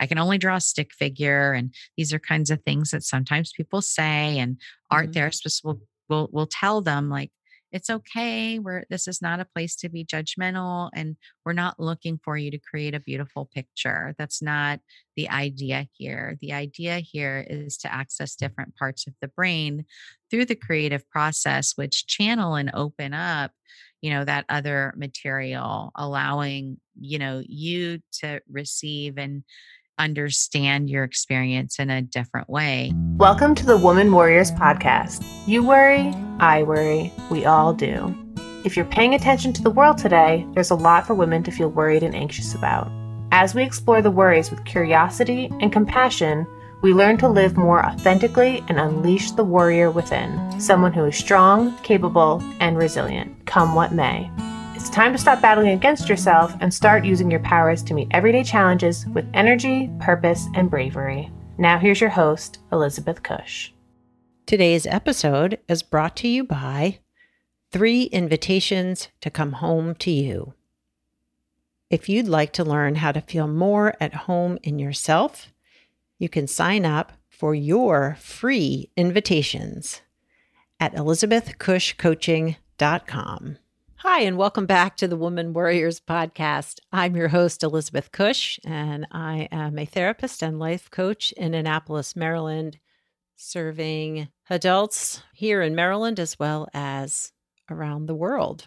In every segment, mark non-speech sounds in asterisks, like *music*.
I can only draw a stick figure. And these are kinds of things that sometimes people say. And art Mhm. therapists will, will, will tell them, like, it's okay. We're, this is not a place to be judgmental. And we're not looking for you to create a beautiful picture. That's not the idea here. The idea here is to access different parts of the brain through the creative process, which channel and open up you know that other material allowing you know you to receive and understand your experience in a different way Welcome to the Woman Warriors podcast. You worry, I worry, we all do. If you're paying attention to the world today, there's a lot for women to feel worried and anxious about. As we explore the worries with curiosity and compassion, we learn to live more authentically and unleash the warrior within, someone who is strong, capable, and resilient, come what may. It's time to stop battling against yourself and start using your powers to meet everyday challenges with energy, purpose, and bravery. Now, here's your host, Elizabeth Cush. Today's episode is brought to you by Three Invitations to Come Home to You. If you'd like to learn how to feel more at home in yourself, you can sign up for your free invitations at elizabethcushcoaching.com. Hi, and welcome back to the Woman Warriors podcast. I'm your host, Elizabeth Cush, and I am a therapist and life coach in Annapolis, Maryland, serving adults here in Maryland as well as around the world.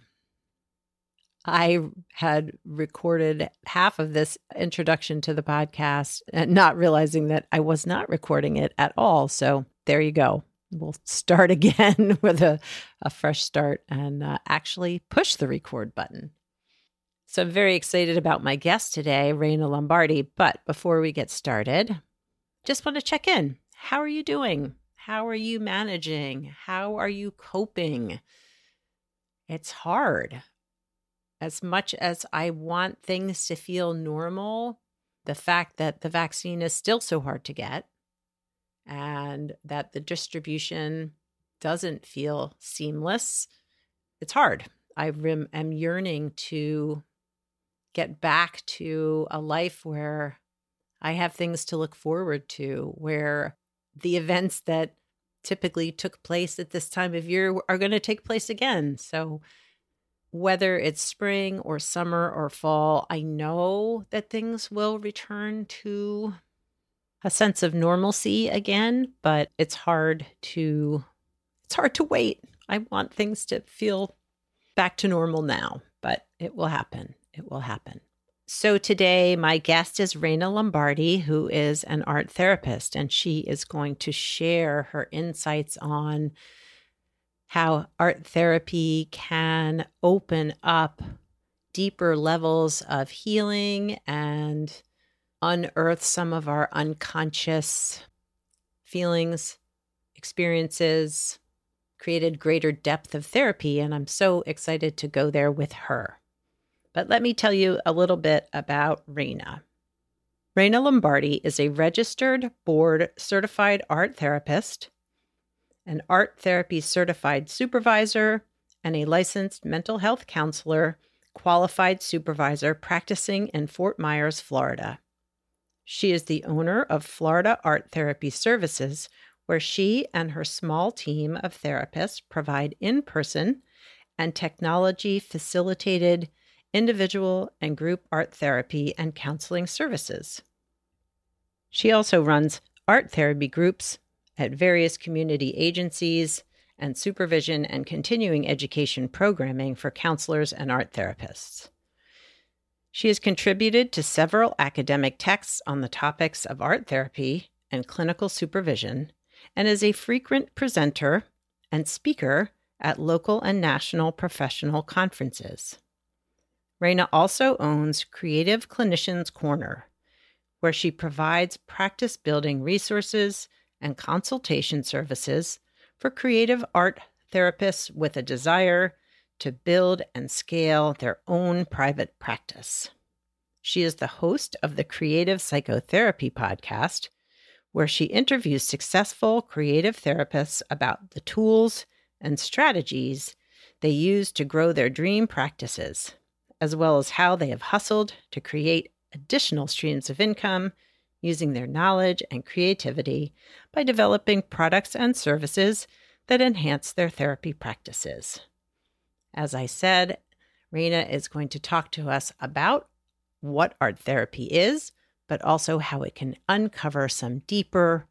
I had recorded half of this introduction to the podcast and not realizing that I was not recording it at all. So there you go. We'll start *laughs* again with a, a fresh start and uh, actually push the record button. So I'm very excited about my guest today, Raina Lombardi. But before we get started, just want to check in. How are you doing? How are you managing? How are you coping? It's hard as much as I want things to feel normal, the fact that the vaccine is still so hard to get and that the distribution doesn't feel seamless, it's hard. I rem- am yearning to get back to a life where I have things to look forward to, where the events that typically took place at this time of year are going to take place again. So, whether it's spring or summer or fall, I know that things will return to a sense of normalcy again, but it's hard to it's hard to wait. I want things to feel back to normal now, but it will happen. It will happen. So today my guest is Raina Lombardi, who is an art therapist, and she is going to share her insights on how art therapy can open up deeper levels of healing and unearth some of our unconscious feelings, experiences, created greater depth of therapy. And I'm so excited to go there with her. But let me tell you a little bit about Raina. Raina Lombardi is a registered board certified art therapist an art therapy certified supervisor, and a licensed mental health counselor, qualified supervisor practicing in Fort Myers, Florida. She is the owner of Florida Art Therapy Services, where she and her small team of therapists provide in person and technology facilitated individual and group art therapy and counseling services. She also runs art therapy groups at various community agencies and supervision and continuing education programming for counselors and art therapists. She has contributed to several academic texts on the topics of art therapy and clinical supervision and is a frequent presenter and speaker at local and national professional conferences. Raina also owns Creative Clinicians Corner, where she provides practice building resources and consultation services for creative art therapists with a desire to build and scale their own private practice. She is the host of the Creative Psychotherapy podcast, where she interviews successful creative therapists about the tools and strategies they use to grow their dream practices, as well as how they have hustled to create additional streams of income using their knowledge and creativity by developing products and services that enhance their therapy practices. As I said, Raina is going to talk to us about what art therapy is, but also how it can uncover some deeper,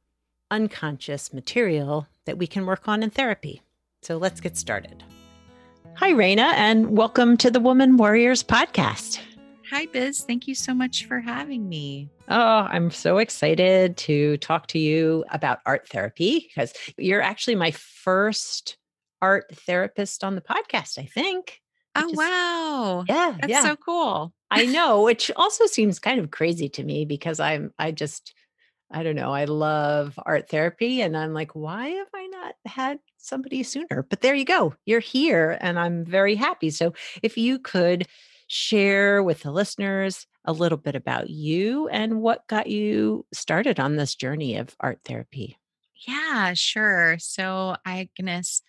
unconscious material that we can work on in therapy. So let's get started. Hi, Raina, and welcome to the Woman Warriors podcast. Hi, Biz. Thank you so much for having me. Oh, I'm so excited to talk to you about art therapy because you're actually my first art therapist on the podcast, I think. Oh, Just- wow. Yeah, That's yeah. so cool. I know, *laughs* which also seems kind of crazy to me because I'm I just I don't know, I love art therapy and I'm like, why have I not had somebody sooner? But there you go. You're here and I'm very happy. So if you could share with the listeners a little bit about you and what got you started on this journey of art therapy. Yeah, sure. So, I goodness,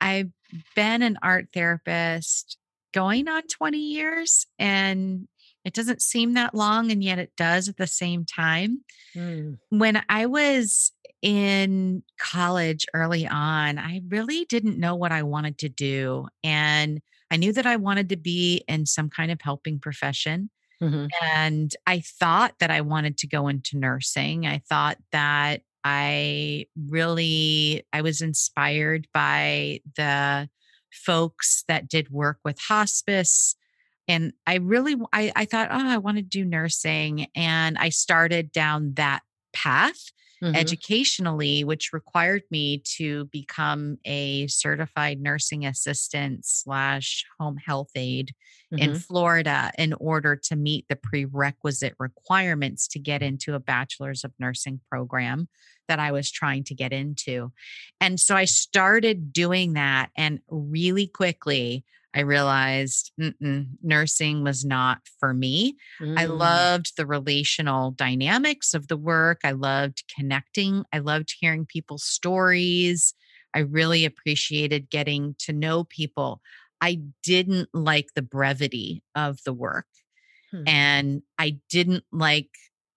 I've been an art therapist going on 20 years, and it doesn't seem that long, and yet it does at the same time. Mm, When I was in college early on, I really didn't know what I wanted to do. And I knew that I wanted to be in some kind of helping profession. mhm, And I thought that I wanted to go into nursing. I thought that I really I was inspired by the folks that did work with hospice and I really I thought, oh, I want to do nursing. And I started down that path mhm, educationally, which required me to become a certified nursing assistant slash home health aide in mhm. Florida in order to meet the prerequisite requirements to get into a bachelor's of nursing program that I was trying to get into. And so I started doing that. And really quickly, I realized nursing was not for me. I Mm, loved the relational dynamics of the work. I loved connecting. I loved hearing people's stories. I really appreciated getting to know people. I didn't like the brevity of the work. Hmm. And I didn't like,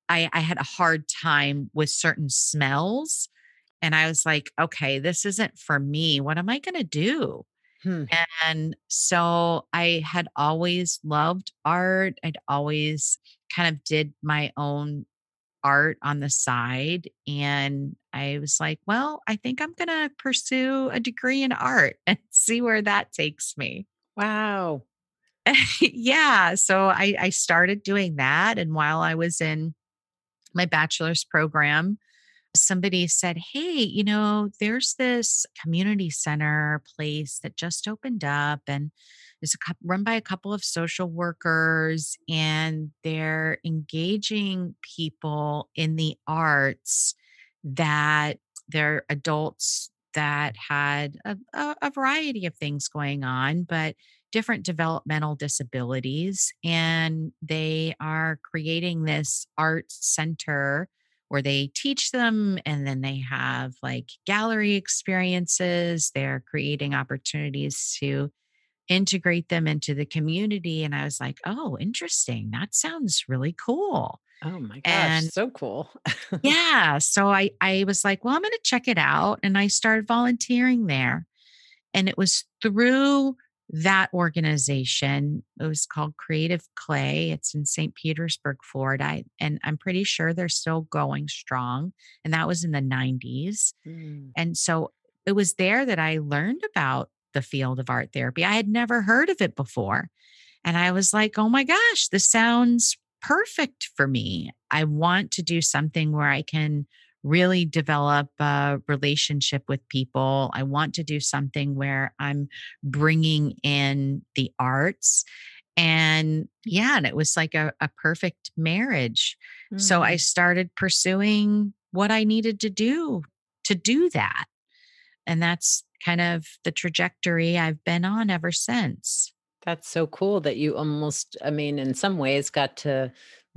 I, I had a hard time with certain smells. And I was like, okay, this isn't for me. What am I going to do? Hmm. And so I had always loved art. I'd always kind of did my own art on the side. And I was like, well, I think I'm going to pursue a degree in art *laughs* and see where that takes me. Wow. *laughs* yeah. So I, I started doing that. And while I was in my bachelor's program, somebody said, Hey, you know, there's this community center place that just opened up and it's run by a couple of social workers and they're engaging people in the arts that they're adults that had a, a variety of things going on, but different developmental disabilities. And they are creating this art center where they teach them and then they have like gallery experiences. They're creating opportunities to integrate them into the community. And I was like, oh, interesting. That sounds really cool. Oh my gosh, And so cool. *laughs* yeah. So I, I was like, well, I'm going to check it out. And I started volunteering there. And it was through that organization. It was called Creative Clay. It's in St. Petersburg, Florida. And I'm pretty sure they're still going strong. And that was in the 90s. Mm, And so it was there that I learned about the field of art therapy. I had never heard of it before. And I was like, oh my gosh, this sounds perfect for me. I want to do something where I can really develop a relationship with people. I want to do something where I'm bringing in the arts. And yeah, and it was like a, a perfect marriage. So I mm. started pursuing what I needed to do to do that. And that's kind of the trajectory I've been on ever since. That's so cool that you almost, I mean, in some ways got to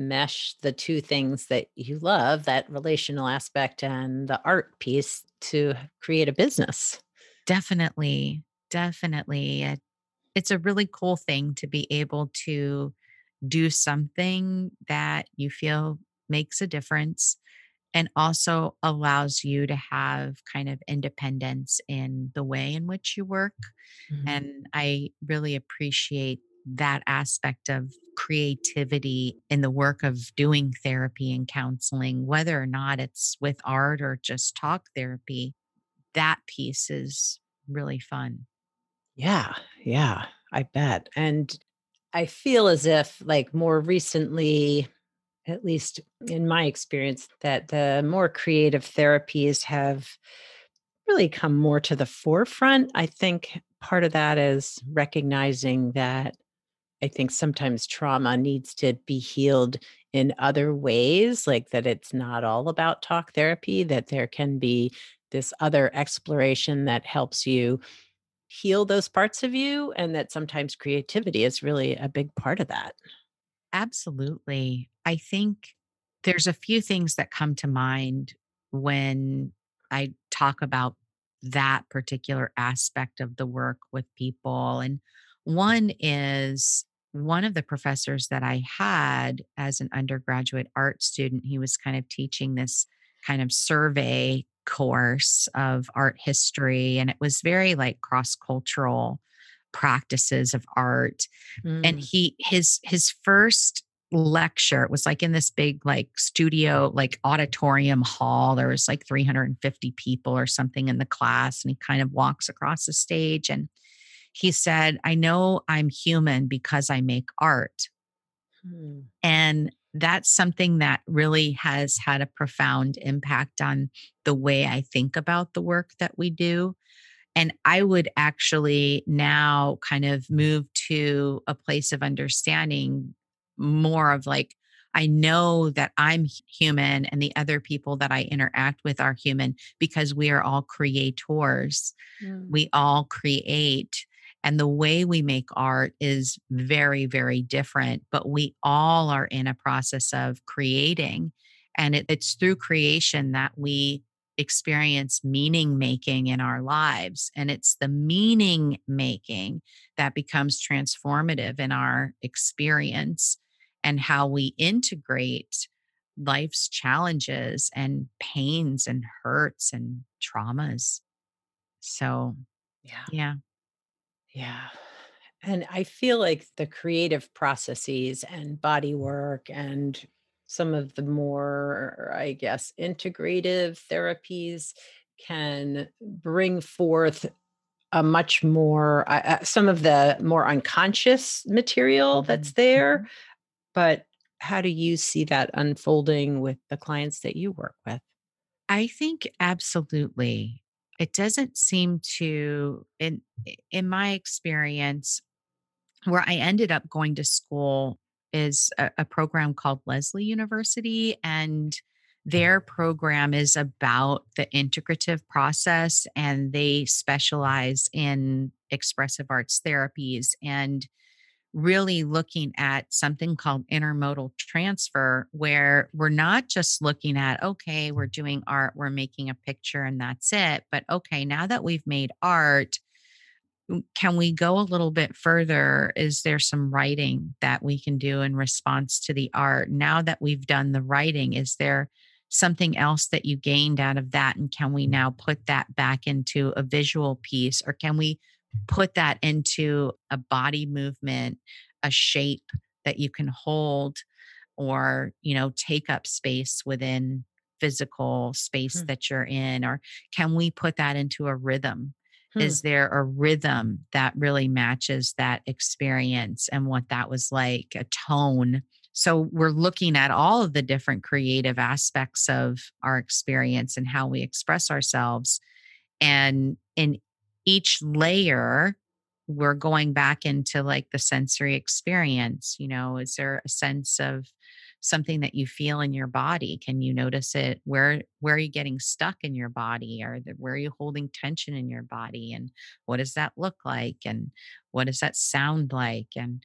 mesh the two things that you love, that relational aspect and the art piece to create a business. Definitely, definitely. It, it's a really cool thing to be able to do something that you feel makes a difference and also allows you to have kind of independence in the way in which you work. Mm-hmm. And I really appreciate that aspect of creativity in the work of doing therapy and counseling, whether or not it's with art or just talk therapy. That piece is really fun. Yeah, yeah, I bet. And I feel as if, like, more recently, at least in my experience, that the more creative therapies have really come more to the forefront. I think part of that is recognizing that I think sometimes trauma needs to be healed in other ways, like that it's not all about talk therapy, that there can be this other exploration that helps you heal those parts of you, and that sometimes creativity is really a big part of that. Absolutely. I think there's a few things that come to mind when I talk about that particular aspect of the work with people. And one is one of the professors that I had as an undergraduate art student, he was kind of teaching this kind of survey course of art history. And it was very like cross cultural practices of art. Mm. And he, his, his first lecture. It was like in this big like studio, like auditorium hall. There was like 350 people or something in the class. And he kind of walks across the stage and he said, I know I'm human because I make art. Hmm. And that's something that really has had a profound impact on the way I think about the work that we do. And I would actually now kind of move to a place of understanding more of like, I know that I'm human and the other people that I interact with are human because we are all creators. We all create. And the way we make art is very, very different, but we all are in a process of creating. And it, it's through creation that we experience meaning making in our lives. And it's the meaning making that becomes transformative in our experience and how we integrate life's challenges and pains and hurts and traumas. So, yeah. Yeah. Yeah. And I feel like the creative processes and body work and some of the more, I guess, integrative therapies can bring forth a much more, uh, some of the more unconscious material that's mm-hmm. there mm-hmm. But how do you see that unfolding with the clients that you work with? I think absolutely. It doesn't seem to in in my experience where I ended up going to school is a, a program called Lesley University and mm. their program is about the integrative process and they specialize in expressive arts therapies and really looking at something called intermodal transfer, where we're not just looking at, okay, we're doing art, we're making a picture, and that's it. But okay, now that we've made art, can we go a little bit further? Is there some writing that we can do in response to the art? Now that we've done the writing, is there something else that you gained out of that? And can we now put that back into a visual piece? Or can we put that into a body movement, a shape that you can hold or, you know, take up space within physical space hmm. that you're in or can we put that into a rhythm? Hmm. Is there a rhythm that really matches that experience and what that was like, a tone? So we're looking at all of the different creative aspects of our experience and how we express ourselves. And in each layer we're going back into like the sensory experience you know is there a sense of something that you feel in your body? Can you notice it? Where where are you getting stuck in your body? Or the, where are you holding tension in your body? And what does that look like? And what does that sound like? And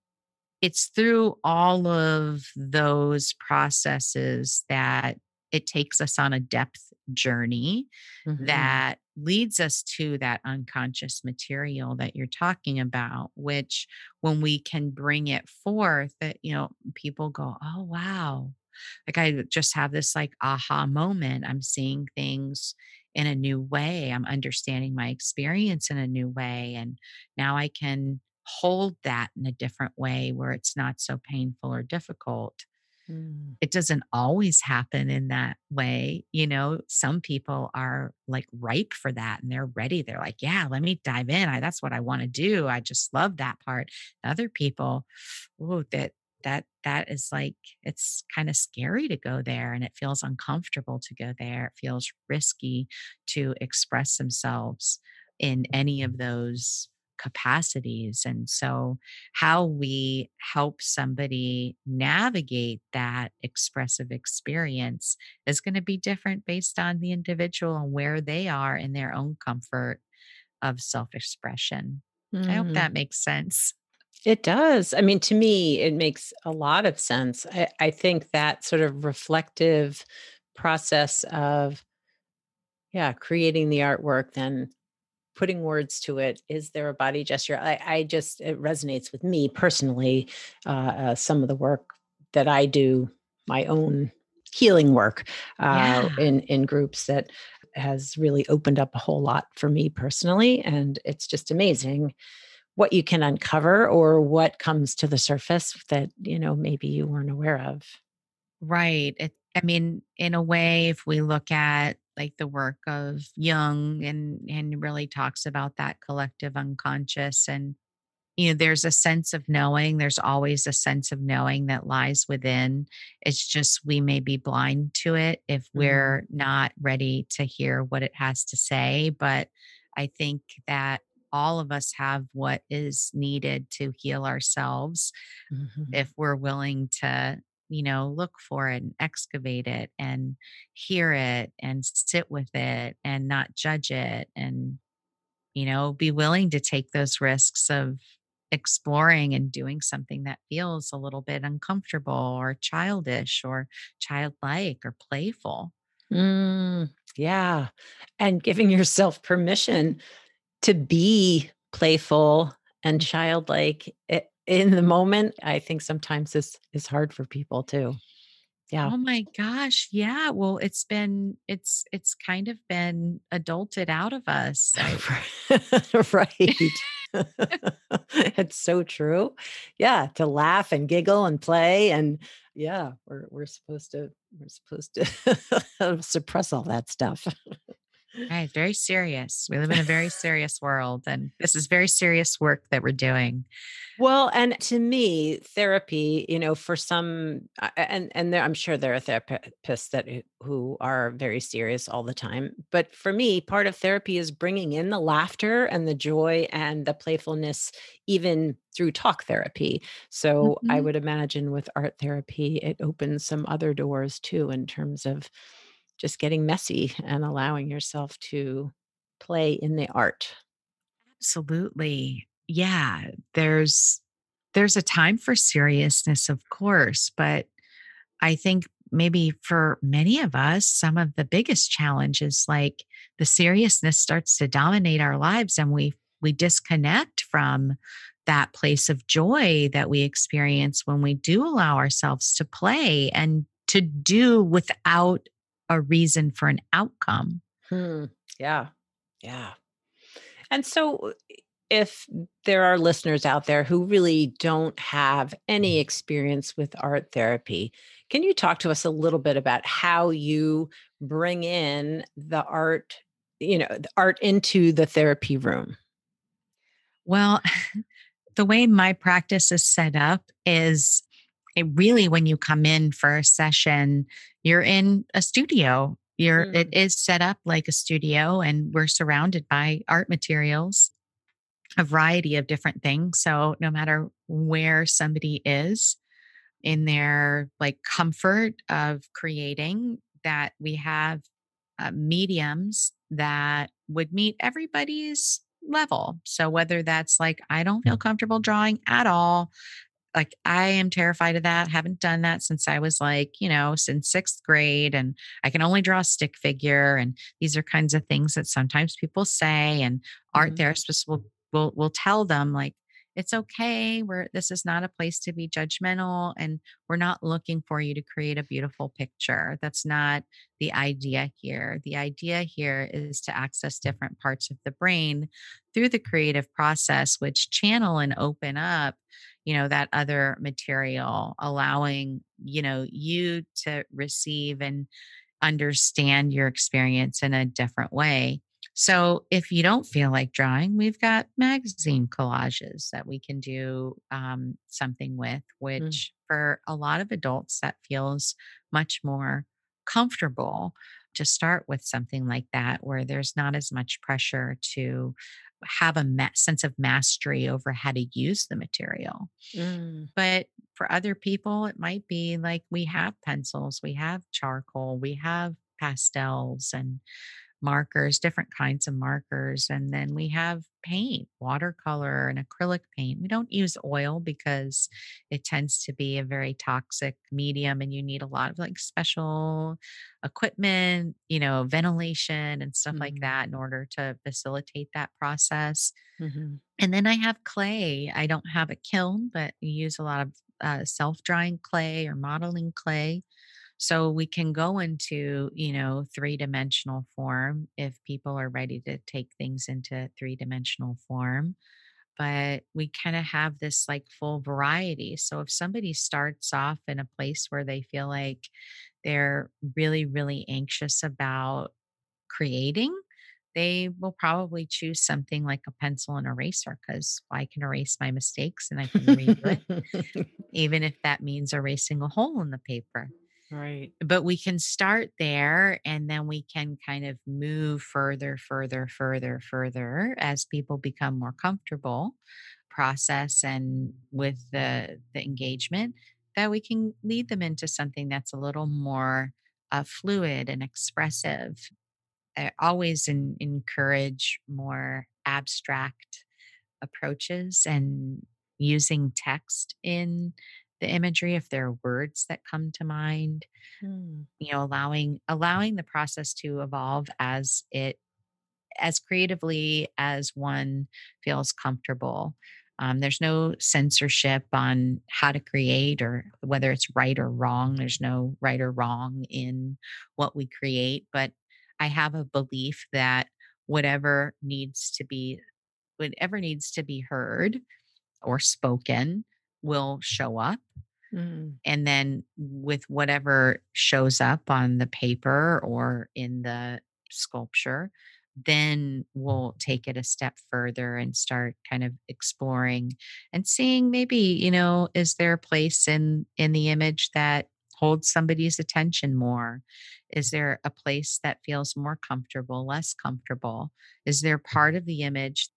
it's through all of those processes that it takes us on a depth journey mm-hmm. that leads us to that unconscious material that you're talking about which when we can bring it forth that you know people go oh wow like I just have this like aha moment. I'm seeing things in a new way. I'm understanding my experience in a new way. And now I can hold that in a different way where it's not so painful or difficult. Mm. It doesn't always happen in that way. You know, some people are like ripe for that and they're ready. They're like, yeah, let me dive in. I, that's what I want to do. I just love that part. Other people, oh, that that that is like it's kind of scary to go there and it feels uncomfortable to go there it feels risky to express themselves in any of those capacities and so how we help somebody navigate that expressive experience is going to be different based on the individual and where they are in their own comfort of self-expression mm. i hope mm-hmm. that makes sense it does. I mean, to me, it makes a lot of sense. I, I think that sort of reflective process of, yeah, creating the artwork, then putting words to it. Is there a body gesture? I, I just, it resonates with me personally. Uh, uh, some of the work that I do, my own healing work uh, yeah. in, in groups that has really opened up a whole lot for me personally. And it's just amazing what you can uncover or what comes to the surface that you know maybe you weren't aware of right it, i mean in a way if we look at like the work of jung and and really talks about that collective unconscious and you know there's a sense of knowing there's always a sense of knowing that lies within it's just we may be blind to it if mm-hmm. we're not ready to hear what it has to say but i think that all of us have what is needed to heal ourselves mm-hmm. if we're willing to you know look for it and excavate it and hear it and sit with it and not judge it and you know be willing to take those risks of exploring and doing something that feels a little bit uncomfortable or childish or childlike or playful. Mm, yeah and giving yourself permission to be playful and childlike in the moment i think sometimes this is hard for people too. Yeah. Oh my gosh yeah well it's been it's it's kind of been adulted out of us *laughs* right. *laughs* It's so true. Yeah to laugh and giggle and play and yeah we're we're supposed to we're supposed to *laughs* suppress all that stuff Right, very serious. We live in a very serious world, and this is very serious work that we're doing. Well, and to me, therapy, you know, for some, and and there, I'm sure there are therapists that who are very serious all the time. But for me, part of therapy is bringing in the laughter and the joy and the playfulness, even through talk therapy. So mm-hmm. I would imagine with art therapy, it opens some other doors too in terms of just getting messy and allowing yourself to play in the art. Absolutely. Yeah, there's there's a time for seriousness of course, but I think maybe for many of us some of the biggest challenges like the seriousness starts to dominate our lives and we we disconnect from that place of joy that we experience when we do allow ourselves to play and to do without a reason for an outcome. Hmm. Yeah. Yeah. And so, if there are listeners out there who really don't have any experience with art therapy, can you talk to us a little bit about how you bring in the art, you know, the art into the therapy room? Well, *laughs* the way my practice is set up is it really when you come in for a session you're in a studio you're mm. it is set up like a studio and we're surrounded by art materials a variety of different things so no matter where somebody is in their like comfort of creating that we have uh, mediums that would meet everybody's level. So whether that's like I don't feel comfortable drawing at all, like I am terrified of that. Haven't done that since I was like, you know, since sixth grade. And I can only draw a stick figure. And these are kinds of things that sometimes people say. And art mm-hmm. therapists will will will tell them like it's okay. We're this is not a place to be judgmental and we're not looking for you to create a beautiful picture. That's not the idea here. The idea here is to access different parts of the brain through the creative process which channel and open up, you know, that other material, allowing, you know, you to receive and understand your experience in a different way. So, if you don't feel like drawing, we've got magazine collages that we can do um, something with, Mm. which for a lot of adults, that feels much more comfortable to start with something like that, where there's not as much pressure to have a ma- sense of mastery over how to use the material. Mm. But for other people, it might be like we have pencils, we have charcoal, we have pastels and markers, different kinds of markers. And then we have paint, watercolor, and acrylic paint. We don't use oil because it tends to be a very toxic medium and you need a lot of like special equipment, you know, ventilation and stuff like Mm. that in order to facilitate that process. Mhm. And then I have clay. I don't have a kiln, but we use a lot of uh, self drying clay or modeling clay. So we can go into, you know, three dimensional form if people are ready to take things into three dimensional form. But we kind of have this like full variety. So if somebody starts off in a place where they feel like they're really, really anxious about creating, they will probably choose something like a pencil and eraser because I can erase my mistakes and I can redo it, *laughs* even if that means erasing a hole in the paper. Right. But we can start there and then we can kind of move further, further, further, further as people become more comfortable process and with the the engagement that we can lead them into something that's a little more uh, fluid and expressive I always en- encourage more abstract approaches and using text in the imagery if there are words that come to mind Mm. you know allowing allowing the process to evolve as it as creatively as one feels comfortable um, there's no censorship on how to create or whether it's right or wrong there's no right or wrong in what we create but i have a belief that whatever needs to be whatever needs to be heard or spoken will show up. Mm. and then with whatever shows up on the paper or in the sculpture then we'll take it a step further and start kind of exploring and seeing maybe you know is there a place in in the image that holds somebody's attention more? Is there a place that feels more comfortable less comfortable? Is there part of the image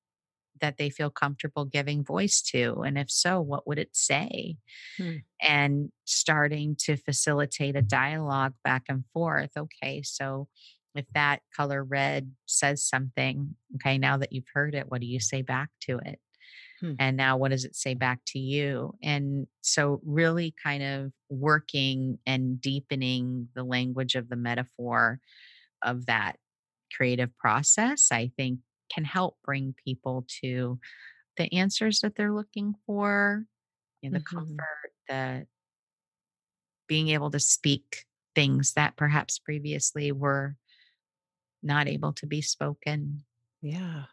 that they feel comfortable giving voice to and if so what would it say Hmm. and starting to facilitate a dialogue back and forth. Okay, so if that color red says something, okay, now that you've heard it, what do you say back to it? Hmm. And now what does it say back to you? And so, really kind of working and deepening the language of the metaphor of that creative process, I think can help bring people to the answers that they're looking for, you know, the Mhm. comfort, the being able to speak things that perhaps previously were not able to be spoken. Yeah.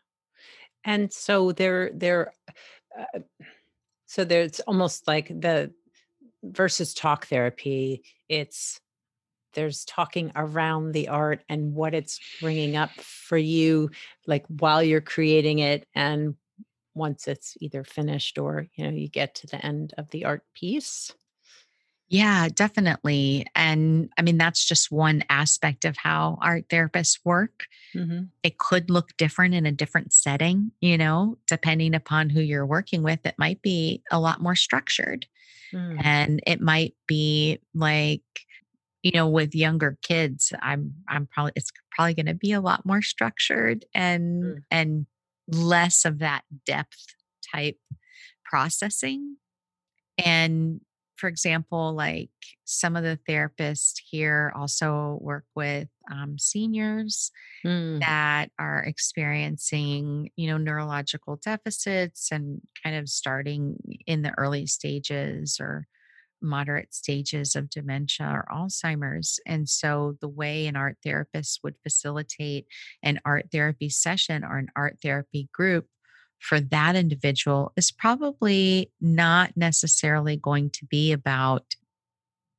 And so there there uh, so there's almost like the versus talk therapy, it's there's talking around the art and what it's bringing up for you like while you're creating it and once it's either finished or you know you get to the end of the art piece. Yeah, definitely. And I mean, that's just one aspect of how art therapists work. Mhm. It could look different in a different setting, you know, depending upon who you're working with. It might be a lot more structured. Mm. and it might be like you know with younger kids i'm i'm probably it's probably going to be a lot more structured and Mm. and less of that depth type processing and for example like some of the therapists here also work with um, seniors Mm. that are experiencing, you know, neurological deficits and kind of starting in the early stages or moderate stages of dementia or Alzheimer's. And so the way an art therapist would facilitate an art therapy session or an art therapy group for that individual is probably not necessarily going to be about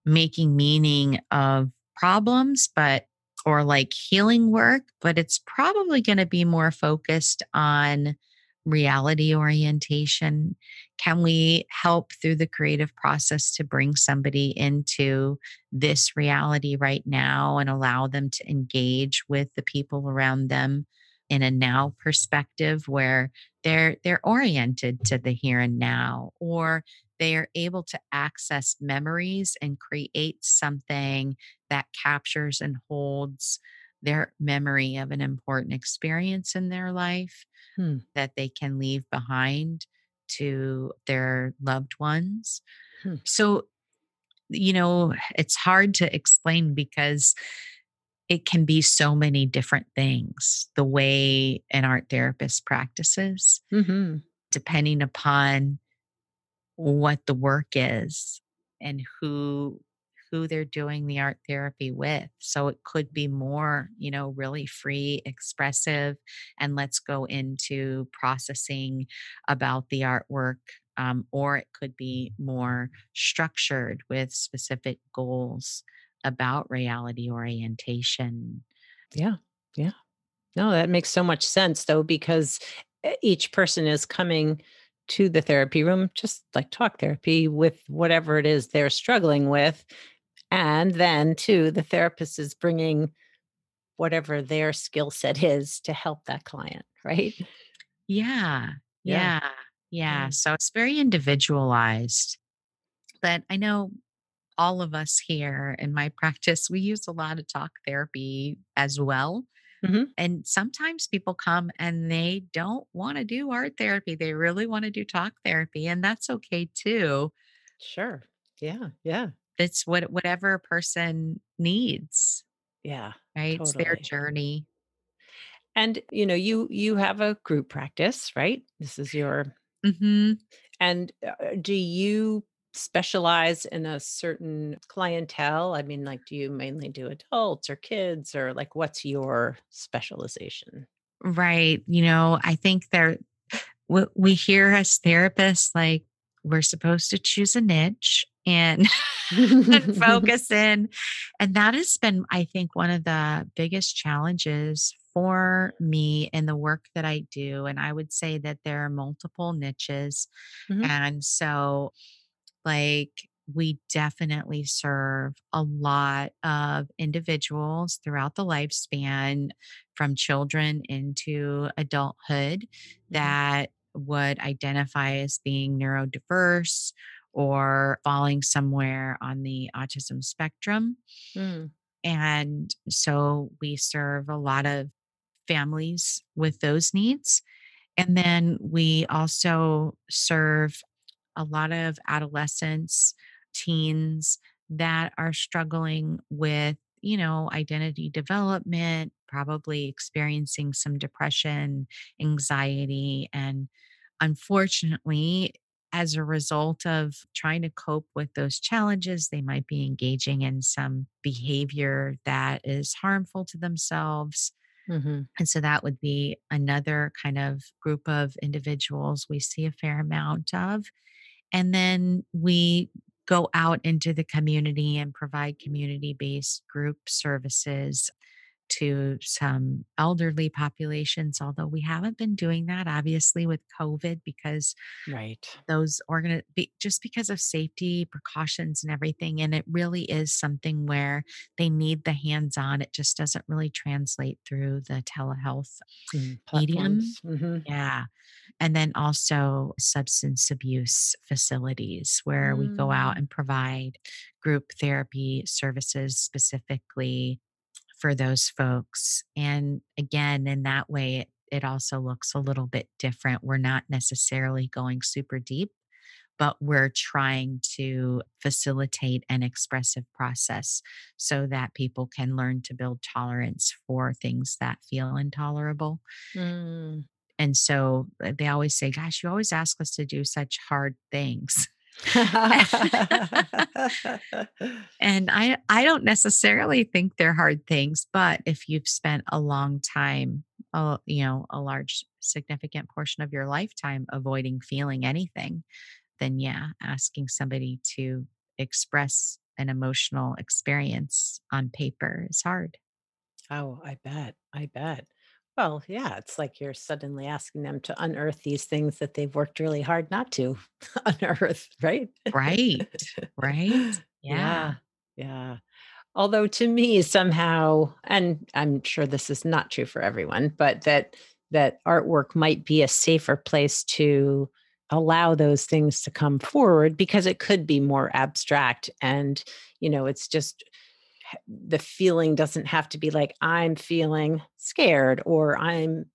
making meaning of problems, but or like healing work, but it's probably going to be more focused on reality orientation. Can we help through the creative process to bring somebody into this reality right now and allow them to engage with the people around them in a now perspective where they're they're oriented to the here and now or they are able to access memories and create something that captures and holds their memory of an important experience in their life Hmm. that they can leave behind to their loved ones. Hmm. So, you know, it's hard to explain because it can be so many different things the way an art therapist practices, hmm depending upon what the work is and who who they're doing the art therapy with so it could be more you know really free expressive and let's go into processing about the artwork um, or it could be more structured with specific goals about reality orientation Yeah. Yeah. No, that makes so much sense though, because each person is coming to the therapy room, just like talk therapy, with whatever it is they're struggling with. And then, too, the therapist is bringing whatever their skill set is to help that client, right? yeah Yeah. yeah yeah so it's very individualized but i know all of us here in my *laughs* practice, we use a lot of talk therapy as well. Mhm. And sometimes people come and they don't want to do art therapy. They really want to do talk therapy, and that's okay too. Sure. Yeah. Yeah. It's what whatever a person needs, Yeah. right? It's their journey. And you know, you you have a group practice, right? This is your hmm And uh, do you specialize in a certain clientele? I mean, like, do you mainly do adults or kids, or like, what's your specialization? Right. You know, I think there we hear as therapists like we're supposed to choose a niche and *laughs* and focus *laughs* in. And that has been, I think, one of the biggest challenges for me in the work that I do. And I would say that there are multiple niches. Mhm. And so, like, we definitely serve a lot of individuals throughout the lifespan, from children into adulthood, Mhm. that would identify as being neurodiverse or falling somewhere on the autism spectrum. Mm, And so we serve a lot of families with those needs. And then we also serve a lot of adolescents, teens that are struggling with, you know, identity development, probably experiencing some depression, anxiety. And unfortunately, as a result of trying to cope with those challenges, they might be engaging in some behavior that is harmful to themselves. mhm, And so that would be another kind of group of individuals we see a fair amount of. And then we go out into the community and provide community based group services to some elderly populations, although we haven't been doing that obviously with COVID because Right. those organ be, just because of safety precautions and everything and it really is something where they need the hands on it just doesn't really translate through the telehealth Mm, medium. Mhm. yeah and then also substance abuse facilities where we go out Mm, and provide group therapy services specifically for those folks and again in that way it, it also looks a little bit different we're not necessarily going super deep but we're trying to facilitate an expressive process so that people can learn to build tolerance for things that feel intolerable. Mm. And so uh, they always say, Gosh, you always ask us to do such hard things. *laughs* and I I don't necessarily think they're hard things, but if you've spent a long time, uh, you know, a large significant portion of your lifetime avoiding feeling anything, then yeah, asking somebody to express an emotional experience on paper is hard. oh, I bet. I bet. Well, yeah, it's like you're suddenly asking them to unearth these things that they've worked really hard not to *laughs* unearth, right? Right. Right. *laughs* Yeah. Yeah. Yeah. Although to me somehow, and I'm sure this is not true for everyone, but that that artwork might be a safer place to allow those things to come forward because it could be more abstract and you know it's just the feeling doesn't have to be like i'm feeling scared or i'm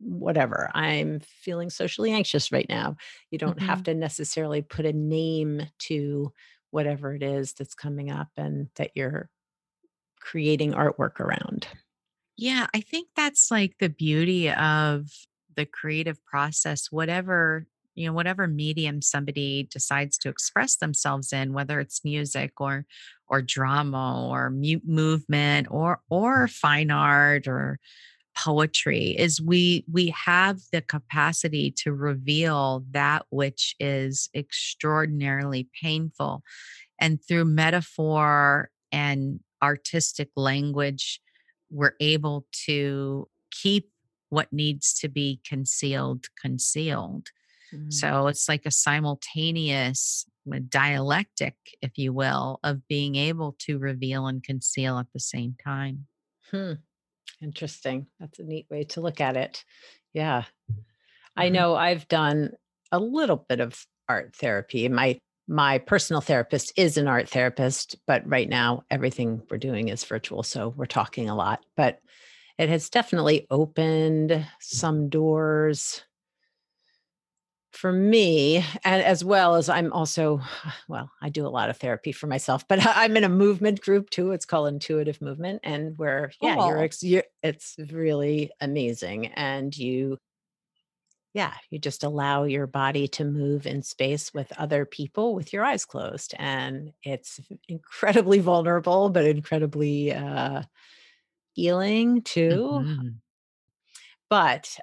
whatever i'm feeling socially anxious right now you don't have Mhm. to necessarily put a name to whatever it is that's coming up and that you're creating artwork around Yeah, I think that's like the beauty of the creative process, whatever, you know, whatever medium somebody decides to express themselves in, whether it's music or or drama or mu- movement or or fine art or poetry is we we have the capacity to reveal that which is extraordinarily painful. And through metaphor and artistic language we're able to keep what needs to be concealed concealed Mm. so it's like a simultaneous uh, dialectic if you will of being able to reveal and conceal at the same time Hmm. Interesting. That's a neat way to look at it. Yeah. I Mhm. know I've done a little bit of art therapy. My my personal therapist is an art therapist, but right now everything we're doing is virtual, so we're talking a lot. But it has definitely opened some doors for me and as well as i'm also *sighs* well i do a lot of therapy for myself but *laughs* i'm in a movement group too it's called intuitive movement and where yeah you're, Cool. you're it's really amazing and you yeah you just allow your body to move in space with other people with your eyes closed and it's incredibly *laughs* vulnerable but incredibly uh healing too Mhm. but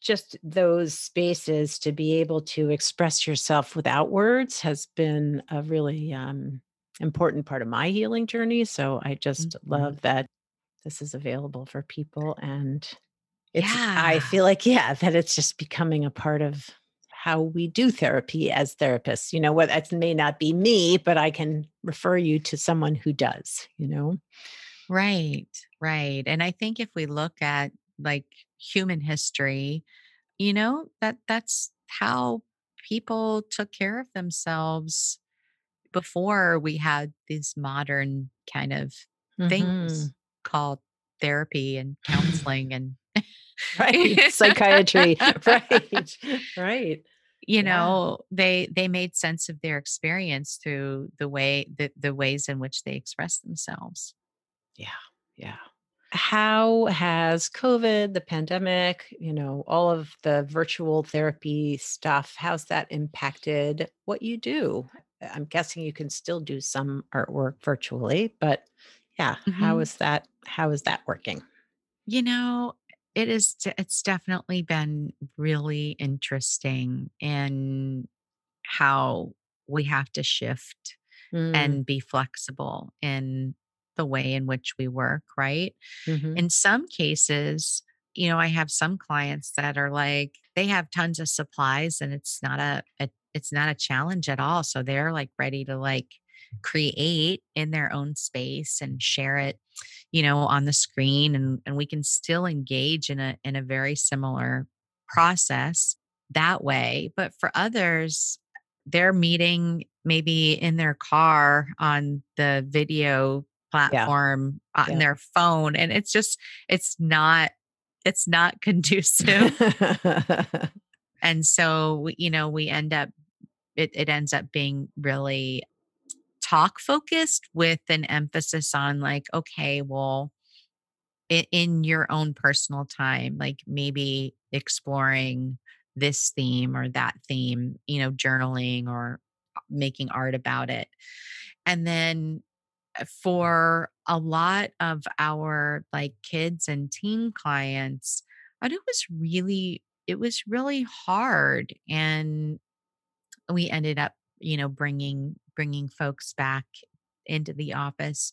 just those spaces to be able to express yourself without words has been a really um, important part of my healing journey. So I just Mhm. love that this is available for people. And it's, I feel like, yeah, that it's just becoming a part of how we do therapy as therapists. You know, what that may not be me, but I can refer you to someone who does, you know? Right. Right. And I think if we look at like human history, you know, that that's how people took care of themselves before we had these modern kind of things hmm called therapy and *laughs* counseling and Right. *laughs* Psychiatry. *laughs* Right. Right. you Yeah. know they they made sense of their experience through the way the, the ways in which they express themselves Yeah. Yeah. How has COVID, the pandemic, you know, all of the virtual therapy stuff, how's that impacted what you do? I'm guessing you can still do some artwork virtually, but yeah, how Mhm. is that how is that working? you know it is it's definitely been really interesting in how we have to shift Mm, and be flexible in the way in which we work right mhm. in some cases, you know, I have some clients that are like they have tons of supplies and it's not a, a it's not a challenge at all. So they're like ready to like create in their own space and share it, you know, on the screen and and we can still engage in a in a very similar process that way. But for others, they're meeting maybe in their car on the video Yeah. platform on Yeah. their phone and it's just it's not it's not *laughs* conducive and so you know we end up it, it ends up being really talk focused with an emphasis on like okay well in, in your own personal time like maybe exploring this theme or that theme you know journaling or making art about it and then uh, for a lot of our like kids and teen clients and it was really it was really hard and we ended up you know bringing bringing folks back into the office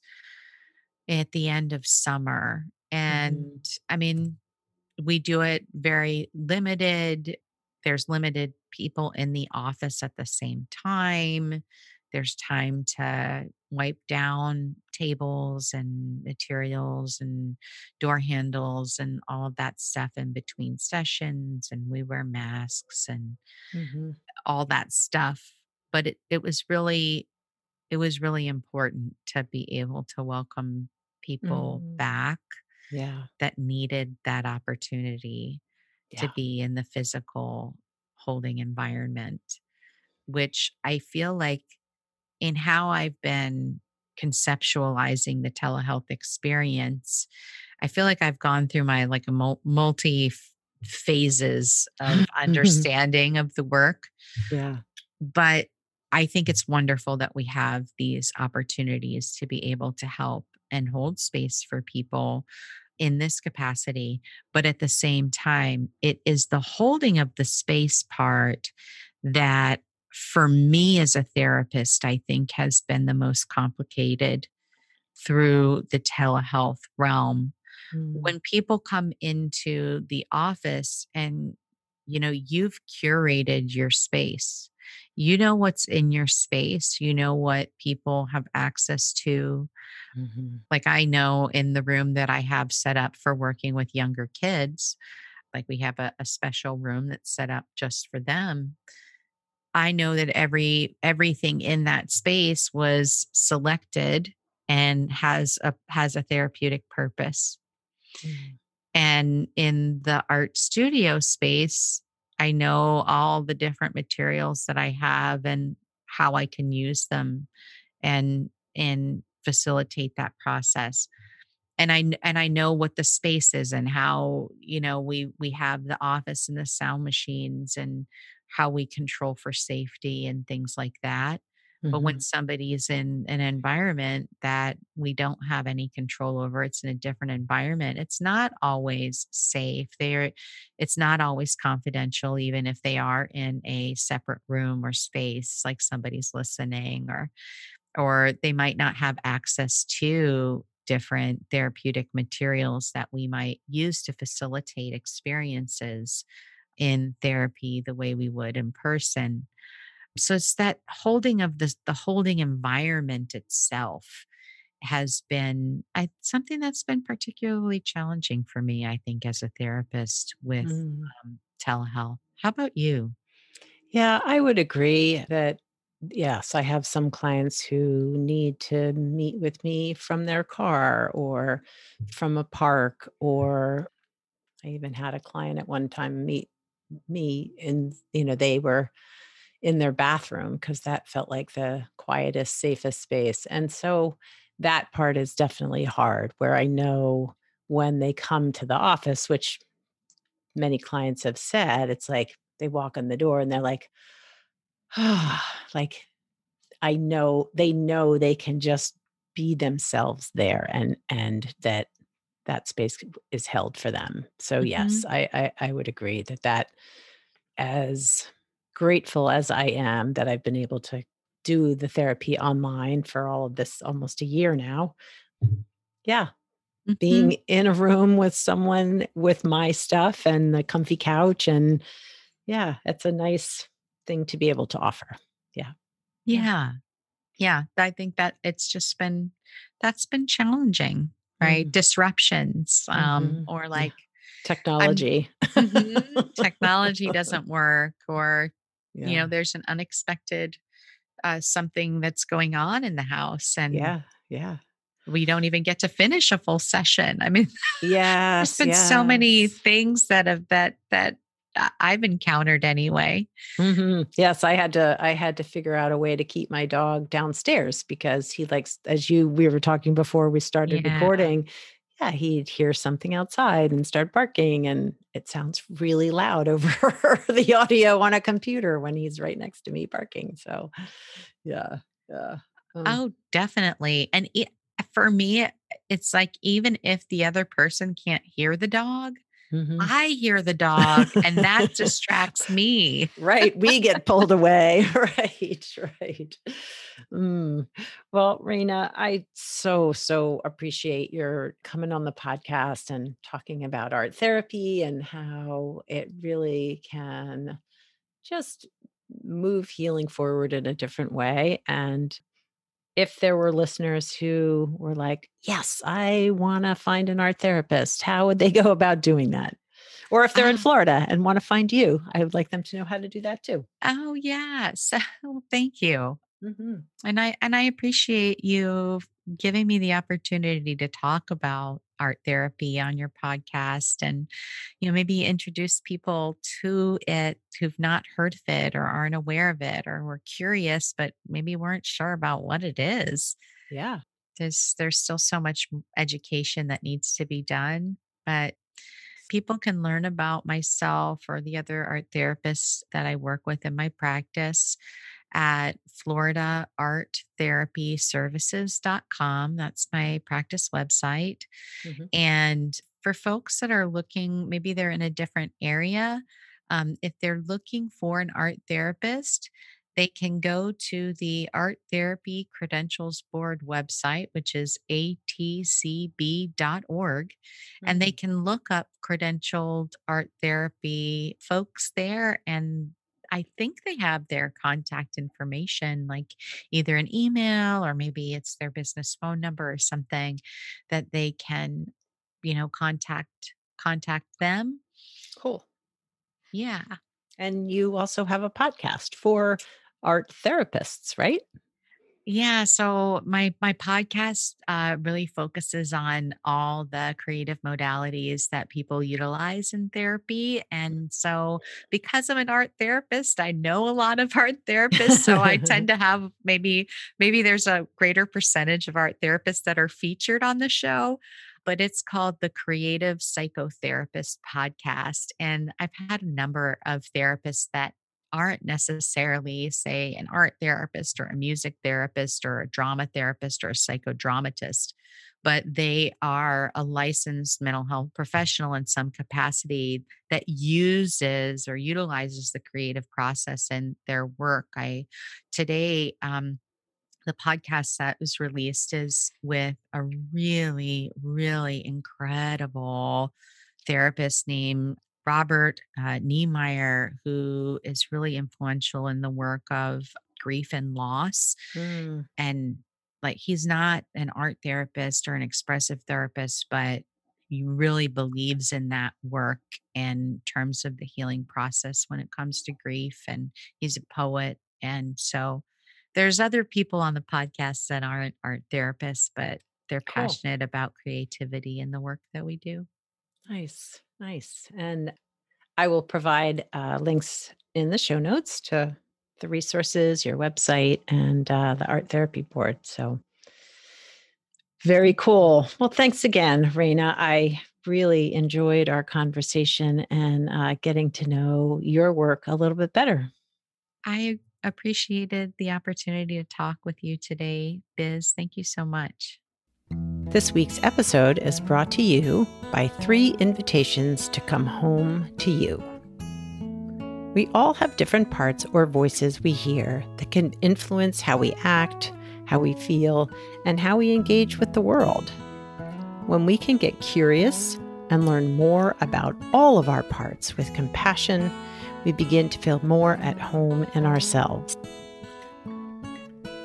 at the end of summer and mm-hmm. i mean we do it very limited there's limited people in the office at the same time there's time to wipe down tables and materials and door handles and all of that stuff in between sessions and we wear masks and mm-hmm. all that stuff but it, it was really it was really important to be able to welcome people mm. back yeah that needed that opportunity yeah. to be in the physical holding environment which i feel like in how I've been conceptualizing the telehealth experience, I feel like I've gone through my like a multi phases of *laughs* mm-hmm. understanding of the work. Yeah. But I think it's wonderful that we have these opportunities to be able to help and hold space for people in this capacity. But at the same time, it is the holding of the space part that for me as a therapist, I think has been the most complicated through the telehealth realm. Mm. When people come into the office and you know you've curated your space you know what's in your space you know what people have access to mm-hmm. like i know in the room that i have set up for working with younger kids like we have a, a special room that's set up just for them I know that every everything in that space was selected and has a has a therapeutic purpose. Mm. And in the art studio space, I know all the different materials that I have and how I can use them and and facilitate that process. And I and I know what the space is and how, you know, we we have the office and the sound machines and how we control for safety and things like that. Mm-hmm. But when mm-hmm. somebody is in an environment that we don't have any control over, it's in a different environment. It's not always safe. They're it's not always confidential, even if they are in a separate room or space, like somebody's listening or or they might not have access to different therapeutic materials that we might use to facilitate experiences in therapy the way we would in person. So it's that holding of the the holding environment itself has been I, something that's been particularly challenging for me, I think, as a therapist with mm. um, telehealth. How about you? Yeah, I would agree that yes, I have some clients who need to meet with me from their car or from a park, or I even had a client at one time meet me and you know they were in their bathroom because that felt like the quietest safest space and so that part is definitely hard where i know when they come to the office which many clients have said it's like they walk in the door and they're like ah *sighs* like i know they know they can just be themselves there and and that that space is held for them. So mm-hmm. yes, I, I I would agree that that as grateful as I am that I've been able to do the therapy online for all of this almost a year now. Yeah. Mm-hmm. Being in a room with someone with my stuff and the comfy couch and yeah, it's a nice thing to be able to offer. Yeah. Yeah. Yeah, I think that it's just been that's been challenging right? Mm-hmm. Disruptions, um, mm-hmm. or like technology. *laughs* mm-hmm, technology doesn't work, or yeah. you know, there's an unexpected uh, something that's going on in the house, and yeah, yeah, we don't even get to finish a full session. I mean, yeah, *laughs* there's been yes. so many things that have that that I've encountered anyway. Mm-hmm. Yes, I had to. I had to figure out a way to keep my dog downstairs because he likes, as you we were talking before we started yeah. recording. Yeah, he'd hear something outside and start barking, and it sounds really loud *laughs* over the audio on a computer when he's right next to me barking. So, yeah, yeah. Um, oh, definitely. And it, for me, it's like even if the other person can't hear the dog, Mm-hmm. I hear the dog and that distracts me. right. We get pulled away. *laughs* right. Right. Mm. Well, Raina, I so, so appreciate your coming on the podcast and talking about art therapy and how it really can just move healing forward in a different way. And if there were listeners who were like, yes, I want to find an art therapist, how would they *laughs* go about doing that? Or if they're in ah. Florida and want to find you, I would like them to know how to do that too. Oh, yeah. So *laughs* thank you. Mm-hmm. And I and I appreciate you giving me the opportunity to talk about art therapy on your podcast and you know maybe introduce people to it who've not heard of it or aren't aware of it or were curious but maybe weren't sure about what it is. Yeah. There's there's still so much education that needs to be done but people can learn about myself or the other art therapists that I work with in my practice at floridaarttherapyservices.com. That's my practice website. Mm-hmm. And for folks that are looking, maybe they're in a different area, um, if they're looking for an art therapist, they can go to the Art Therapy Credentials Board website, which is atcb.org, mm-hmm. and they mm-hmm. can look up credentialed art therapy folks there and I think they have their contact information, like either an email or maybe it's their business phone number or something that they can, you know, contact contact them. Cool. Yeah. And you also have a podcast for art therapists, right? Yeah, so my my podcast uh, really focuses on all the creative modalities that people utilize in therapy, and so because I'm an art therapist, I know a lot of *laughs* art therapists. So I *laughs* tend to have maybe maybe there's a greater percentage of art therapists that are featured on the show, but it's called the Creative Psychotherapist Podcast, and I've had a number of therapists that aren't necessarily, say, an art therapist or a music therapist or a drama therapist or a psychodramatist, but they are a licensed mental health professional in some capacity that uses or utilizes the creative process in their work. I today, um, the podcast that was released is with a really, really incredible therapist named Robert uh, Neimeyer, who is really influential in the work of grief and loss. Mm. And like, he's not an art therapist or an expressive therapist, but he really believes in that work in terms of the healing process when it comes to grief. And he's a poet. And so there's other people on the podcast that aren't art therapists, but they're cool. passionate about creativity and the work that we do. Nice, nice. And I will provide uh, links in the show notes to the resources, your website, and uh, the art therapy board. So very cool. Well, thanks again, Raina. I really enjoyed our conversation and uh, getting to know your work a little bit better. I appreciated the opportunity to talk with you today, Biz. Thank you so much. This week's episode is brought to you by three invitations to come home to you. We all have different parts or voices we hear that can influence how we act, how we feel, and how we engage with the world. When we can get curious and learn more about all of our parts with compassion, we begin to feel more at home in ourselves.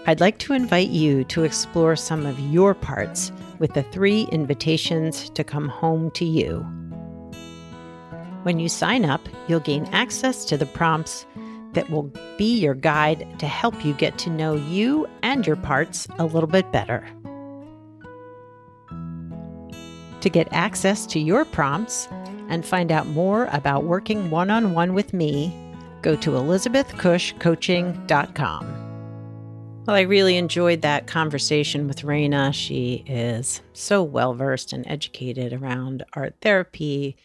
I'd like to invite you to explore some of your parts with the three invitations to come home to you. When you sign up, you'll gain access to the prompts that will be your guide to help you get to know you and your parts a little bit better. To get access to your prompts and find out more about working one on one with me, go to elizabethcushcoaching.com. Well, I really enjoyed that conversation with Raina. She is so well versed and educated around art therapy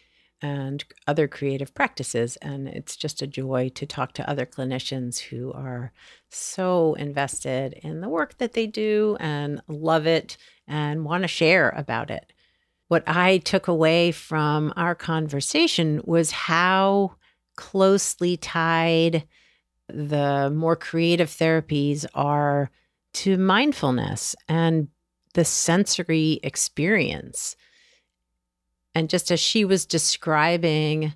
and other creative practices. And it's just a joy to talk to other clinicians who are so invested in the work that they do and love it and want to share about it. What I took away from our conversation was how closely tied the more creative therapies are to mindfulness and the sensory experience. And just as she was describing,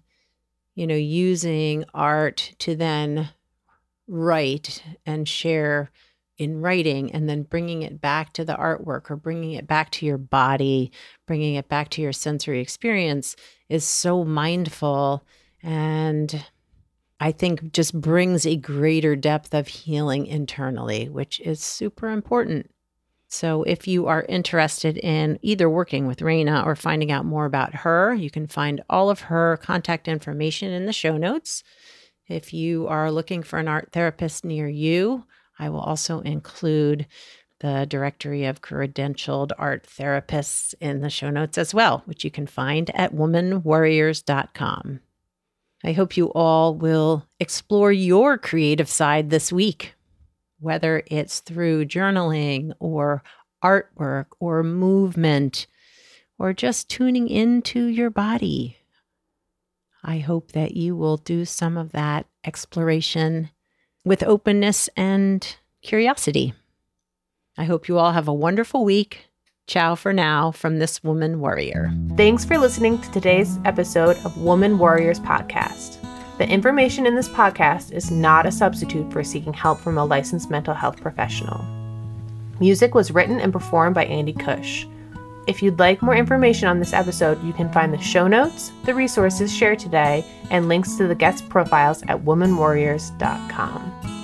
you know, using art to then write and share in writing and then bringing it back to the artwork or bringing it back to your body, bringing it back to your sensory experience is so mindful and I think just brings a greater depth of healing internally, which is super important. So, if you are interested in either working with Raina or finding out more about her, you can find all of her contact information in the show notes. If you are looking for an art therapist near you, I will also include the directory of credentialed art therapists in the show notes as well, which you can find at womanwarriors.com. I hope you all will explore your creative side this week, whether it's through journaling or artwork or movement or just tuning into your body. I hope that you will do some of that exploration with openness and curiosity. I hope you all have a wonderful week. Ciao for now from this woman warrior. Thanks for listening to today's episode of Woman Warriors Podcast. The information in this podcast is not a substitute for seeking help from a licensed mental health professional. Music was written and performed by Andy Cush. If you'd like more information on this episode, you can find the show notes, the resources shared today, and links to the guest profiles at womanwarriors.com.